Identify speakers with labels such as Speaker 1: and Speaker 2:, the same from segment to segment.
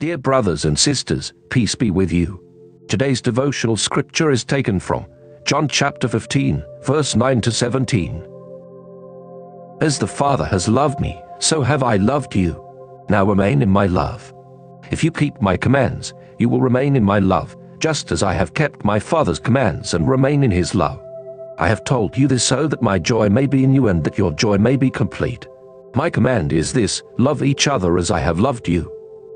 Speaker 1: Dear brothers and sisters, peace be with you. Today's devotional scripture is taken from John chapter 15, verse 9 to 17. As the Father has loved me, so have I loved you. Now remain in my love. If you keep my commands, you will remain in my love, just as I have kept my Father's commands and remain in his love. I have told you this so that my joy may be in you and that your joy may be complete. My command is this love each other as I have loved you.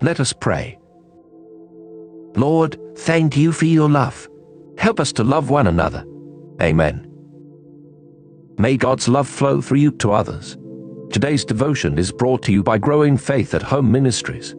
Speaker 1: Let us pray. Lord, thank you for your love. Help us to love one another. Amen. May God's love flow through you to others. Today's devotion is brought to you by Growing Faith at Home Ministries.